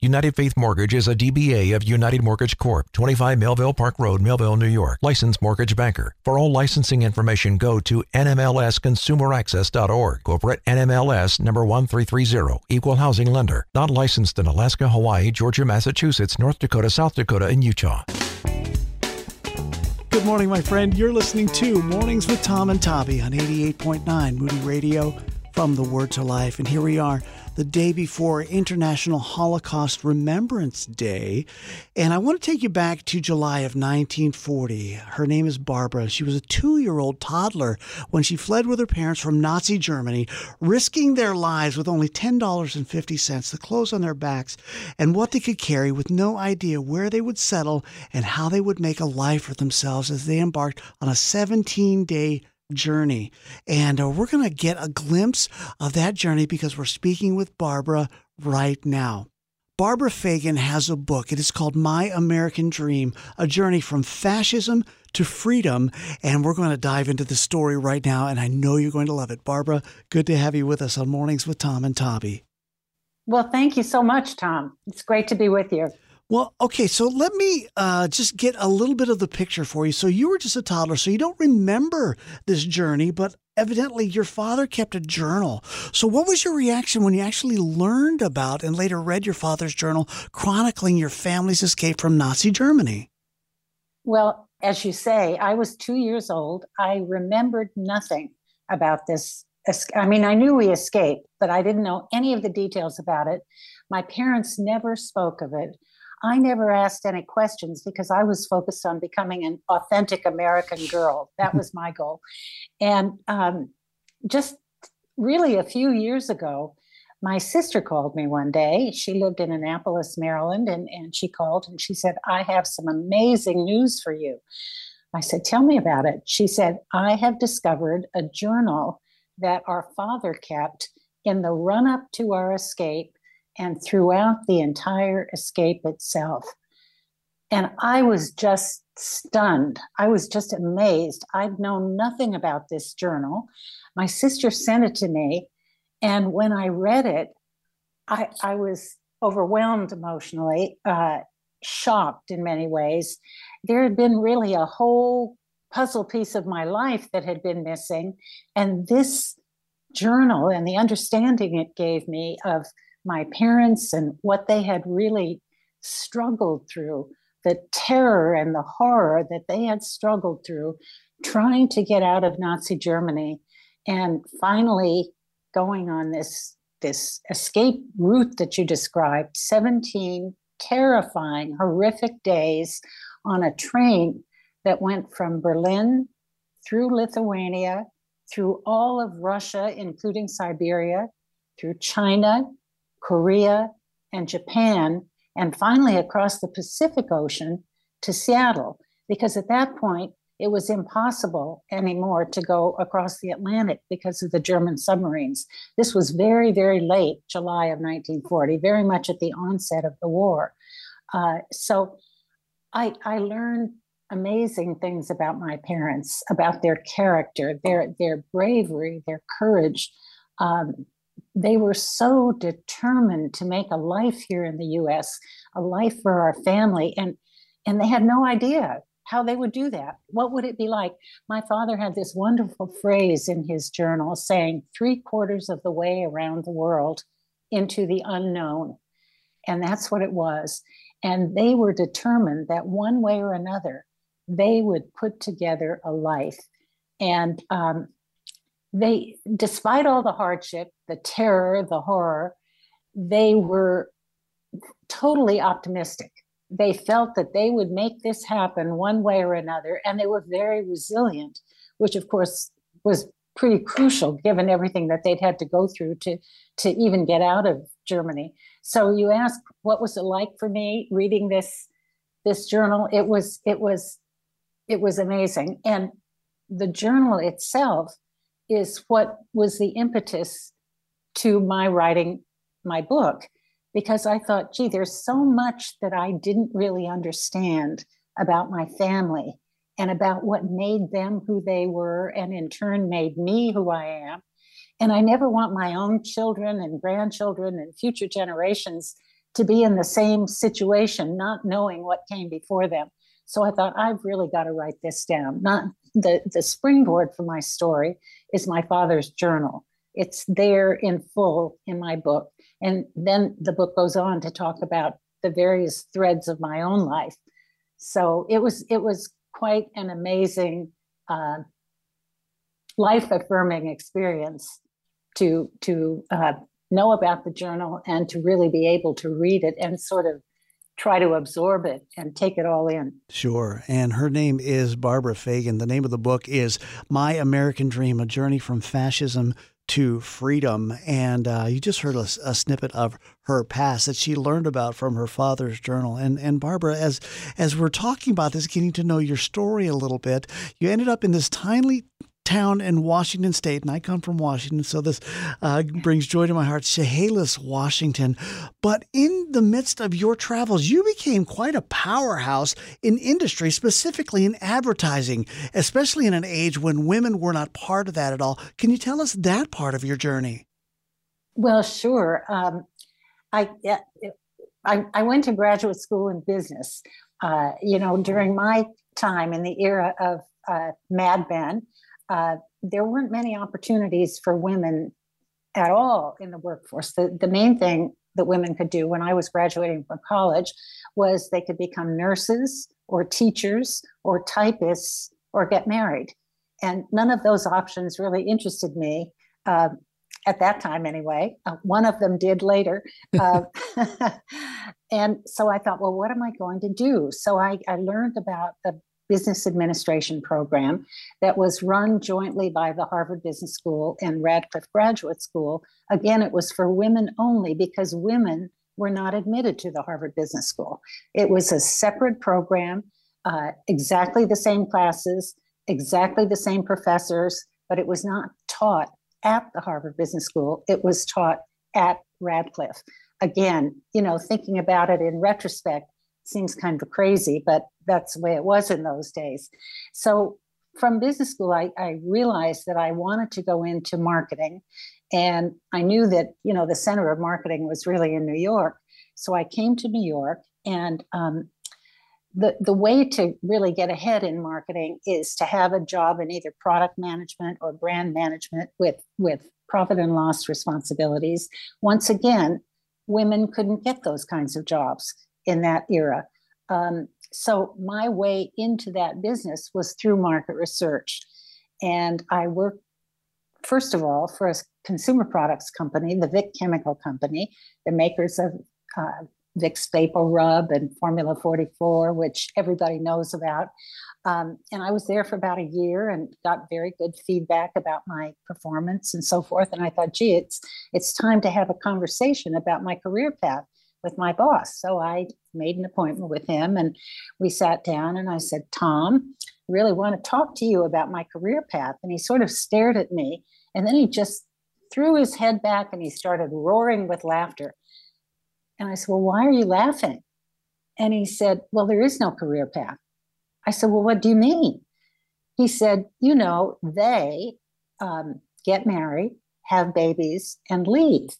United Faith Mortgage is a DBA of United Mortgage Corp., 25 Melville Park Road, Melville, New York. Licensed mortgage banker. For all licensing information, go to nmlsconsumeraccess.org. Corporate NMLS number 1330. Equal housing lender. Not licensed in Alaska, Hawaii, Georgia, Massachusetts, North Dakota, South Dakota, and Utah. Good morning, my friend. You're listening to Mornings with Tom and Tabby on 88.9 Moody Radio from the Word to Life. And here we are the day before International Holocaust Remembrance Day. And I want to take you back to July of 1940. Her name is Barbara. She was a two year old toddler when she fled with her parents from Nazi Germany, risking their lives with only $10.50, the clothes on their backs, and what they could carry with no idea where they would settle and how they would make a life for themselves as they embarked on a 17 day journey. And uh, we're going to get a glimpse of that journey because we're speaking with Barbara right now. Barbara Feigin has a book. It is called My American Dream A Journey from Fascism to Freedom. And we're going to dive into the story right now. And I know you're going to love it. Barbara, good to have you with us on Mornings with Tom and Tabby. Well, thank you so much, Tom. It's great to be with you. Well, okay, so let me uh, just get a little bit of the picture for you. So you were just a toddler, so you don't remember this journey, but evidently your father kept a journal. So what was your reaction when you actually learned about and later read your father's journal chronicling your family's escape from Nazi Germany? Well, as you say, I was two years old. I remembered nothing about this. I mean, I knew we escaped, but I didn't know any of the details about it. My parents never spoke of it. I never asked any questions because I was focused on becoming an authentic American girl. That was my goal. And um, just really a few years ago, my sister called me one day. She lived in Annapolis, Maryland, and, and she called and she said, I have some amazing news for you. I said, Tell me about it. She said, I have discovered a journal that our father kept in the run up to our escape and throughout the entire escape itself. And I was just stunned. I was just amazed. I'd known nothing about this journal. My sister sent it to me. And when I read it, I, I was overwhelmed emotionally, uh, shocked in many ways. There had been really a whole puzzle piece of my life that had been missing. And this journal and the understanding it gave me of my parents and what they had really struggled through, the terror and the horror that they had struggled through trying to get out of Nazi Germany and finally going on this this escape route that you described 17 terrifying horrific days on a train that went from Berlin through Lithuania through all of Russia including Siberia through China Korea, and Japan, and finally across the Pacific Ocean to Seattle, because at that point it was impossible anymore to go across the Atlantic because of the German submarines. This was very, very late, July of 1940, very much at the onset of the war. Uh, so I, I learned amazing things about my parents, about their character, their, their bravery, their courage. Um, they were so determined to make a life here in the US, a life for our family, and and they had no idea how they would do that. What would it be like? My father had this wonderful phrase in his journal saying, three quarters of the way around the world into the unknown. And that's what it was. And they were determined that one way or another, they would put together a life. And um, they, despite all the hardship, the terror, the horror, they were totally optimistic. They felt that they would make this happen one way or another, and they were very resilient, which of course was pretty crucial given everything that they'd had to go through to to even get out of Germany. So you ask, what was it like for me reading this this journal? It was it was it was amazing, and the journal itself is what was the impetus to my writing my book because I thought, gee, there's so much that I didn't really understand about my family and about what made them who they were, and in turn made me who I am. And I never want my own children and grandchildren and future generations to be in the same situation, not knowing what came before them. So I thought, I've really got to write this down. Not the, the springboard for my story is my father's journal. It's there in full in my book. And then the book goes on to talk about the various threads of my own life. So it was it was quite an amazing, uh, life affirming experience to to uh, know about the journal and to really be able to read it and sort of try to absorb it and take it all in. Sure. And her name is Barbara Feigin. The name of the book is My American Dream A Journey from Fascism to freedom. And uh, you just heard a, a, snippet of her past that she learned about from her father's journal. And and Barbara, as as we're talking about this, getting to know your story a little bit, you ended up in this tiny town in Washington State, and I come from Washington, so this uh, brings joy to my heart, Chehalis, Washington. But in the midst of your travels, you became quite a powerhouse in industry, specifically in advertising, especially in an age when women were not part of that at all. Can you tell us that part of your journey? Well, sure. Um, I, I, I went to graduate school in business. Uh, you know, during my time in the era of uh, Mad Men, uh, there weren't many opportunities for women at all in the workforce. The, the main thing that women could do when I was graduating from college was they could become nurses or teachers or typists or get married. And none of those options really interested me uh, at that time, anyway. Uh, one of them did later. Uh, and so I thought, well, what am I going to do? So I, I learned about the business administration program that was run jointly by the Harvard Business School and Radcliffe Graduate School. Again, it was for women only because women were not admitted to the Harvard Business School. It was a separate program, uh, exactly the same classes, exactly the same professors, but it was not taught at the Harvard Business School. It was taught at Radcliffe. Again, you know, thinking about it in retrospect, seems kind of crazy, but that's the way it was in those days. So from business school, I, I realized that I wanted to go into marketing. And I knew that, you know, the center of marketing was really in New York. So I came to New York and um, the, the way to really get ahead in marketing is to have a job in either product management or brand management with, with profit and loss responsibilities. Once again, women couldn't get those kinds of jobs in that era. Um, so my way into that business was through market research. And I worked, first of all, for a consumer products company, the Vick Chemical Company, the makers of uh, Vicks VapoRub and Formula 44, which everybody knows about. Um, and I was there for about a year and got very good feedback about my performance and so forth. And I thought, gee, it's it's time to have a conversation about my career path with my boss. So I made an appointment with him and we sat down and I said, Tom, I really want to talk to you about my career path. And he sort of stared at me and then he just threw his head back and he started roaring with laughter. And I said, Well, why are you laughing? And he said, Well, there is no career path. I said, Well, what do you mean? He said, You know, they um, get married, have babies, and leave.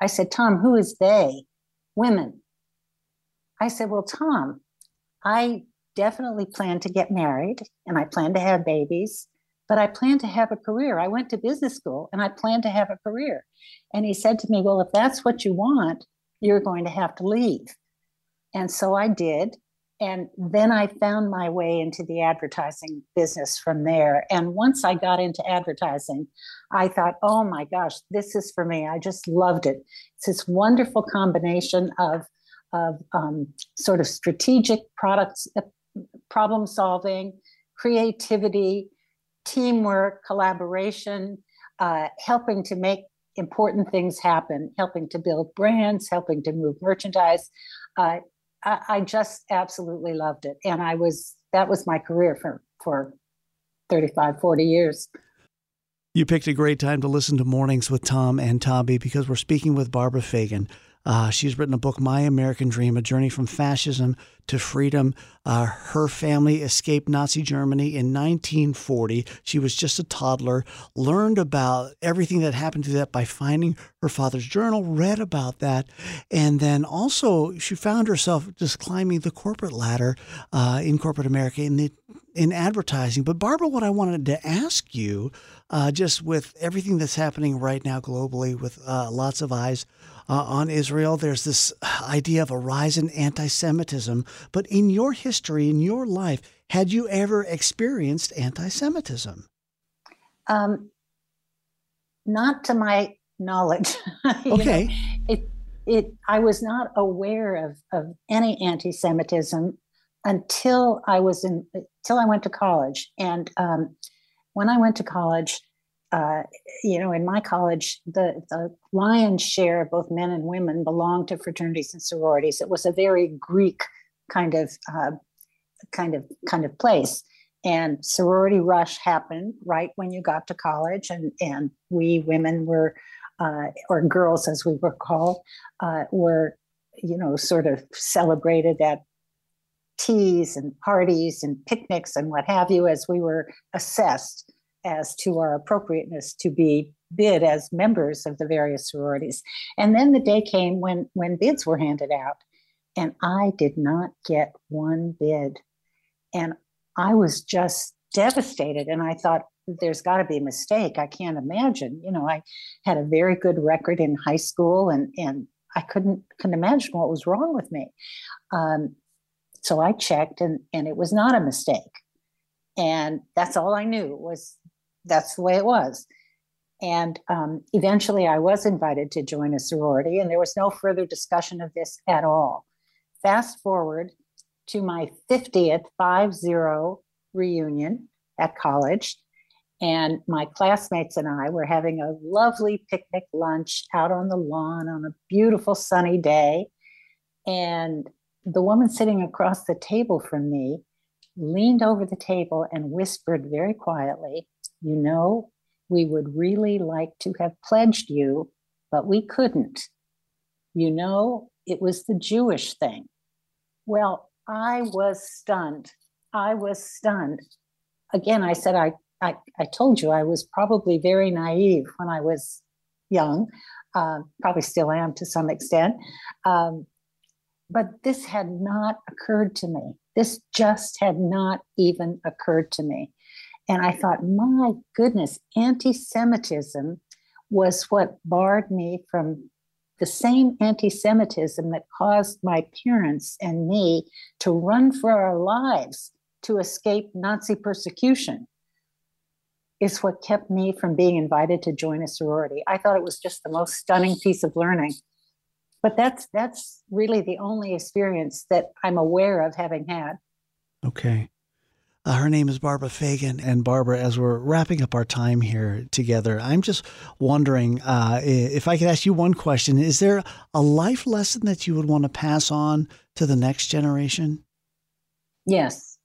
I said, Tom, who is they? Women. I said, Well, Tom, I definitely plan to get married and I plan to have babies, but I plan to have a career. I went to business school and I plan to have a career. And he said to me, Well, if that's what you want, you're going to have to leave. And so I did. And then I found my way into the advertising business from there. And once I got into advertising, I thought, oh my gosh, this is for me. I just loved it. It's this wonderful combination of, of um, sort of strategic products, uh, problem solving, creativity, teamwork, collaboration, uh, helping to make important things happen, helping to build brands, helping to move merchandise. Uh, I, just absolutely loved it. And I was, that was my career for, for 35, 40 years. You picked a great time to listen to Mornings with Tom and Tabby because we're speaking with Barbara Feigin. Uh, she's written a book, My American Dream A Journey from Fascism to Freedom. Uh, her family escaped Nazi Germany in 1940. She was just a toddler, learned about everything that happened to that by finding her father's journal, read about that, and then also she found herself just climbing the corporate ladder uh, in corporate America in in advertising. But Barbara, what I wanted to ask you, uh, just with everything that's happening right now globally, with uh, lots of eyes uh, on Israel. There's this idea of a rise in anti Semitism. But in your history, in your life, had you ever experienced anti Semitism? Um, not to my knowledge. okay. Know, it, it, I was not aware of, of any anti Semitism until I was in, until I went to college. And um, when I went to college, uh, you know, in my college, the, the lion's share of both men and women belonged to fraternities and sororities. It was a very Greek kind of uh, kind of kind of place. And sorority rush happened right when you got to college, and and we women were, uh, or girls as we were called, uh, were, you know, sort of celebrated at teas and parties and picnics and what have you as we were assessed as to our appropriateness to be bid as members of the various sororities. And then the day came when when bids were handed out, and I did not get one bid. And I was just devastated. And I thought, there's got to be a mistake. I can't imagine. You know, I had a very good record in high school, and and I couldn't couldn't imagine what was wrong with me. Um, so I checked, and and it was not a mistake. And that's all I knew was that's the way it was. And um, eventually I was invited to join a sorority, and there was no further discussion of this at all. Fast forward to my 50th 5 0 reunion at college. And my classmates and I were having a lovely picnic lunch out on the lawn on a beautiful sunny day. And the woman sitting across the table from me leaned over the table and whispered very quietly, you know, we would really like to have pledged you, but we couldn't. You know, it was the Jewish thing. Well, I was stunned. I was stunned. Again, I said, I, I, I told you I was probably very naive when I was young, uh, probably still am to some extent. Um, but this had not occurred to me. This just had not even occurred to me. And I thought, my goodness, anti Semitism was what barred me from the same anti Semitism that caused my parents and me to run for our lives to escape Nazi persecution is what kept me from being invited to join a sorority. I thought it was just the most stunning piece of learning. But that's that's really the only experience that I'm aware of having had. Okay. Uh, her name is Barbara Feigin. And Barbara, as we're wrapping up our time here together, I'm just wondering uh, if I could ask you one question. Is there a life lesson that you would want to pass on to the next generation? Yes.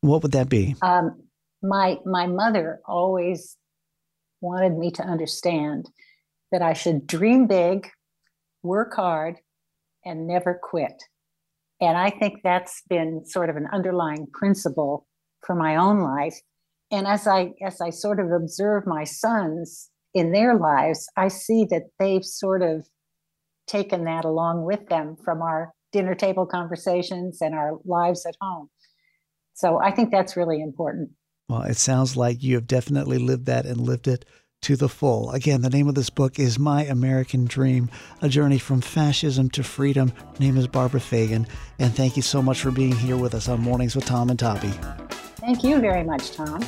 What would that be? Um, my my mother always wanted me to understand that I should dream big, work hard, and never quit. And I think that's been sort of an underlying principle for my own life. And as I as I sort of observe my sons in their lives, I see that they've sort of taken that along with them from our dinner table conversations and our lives at home. So I think that's really important. Well, it sounds like you have definitely lived that and lived it to the full. Again, the name of this book is My American Dream A Journey from Fascism to Freedom. Her name is Barbara Feigin. And thank you so much for being here with us on Mornings with Tom and Tabby. Thank you very much, Tom.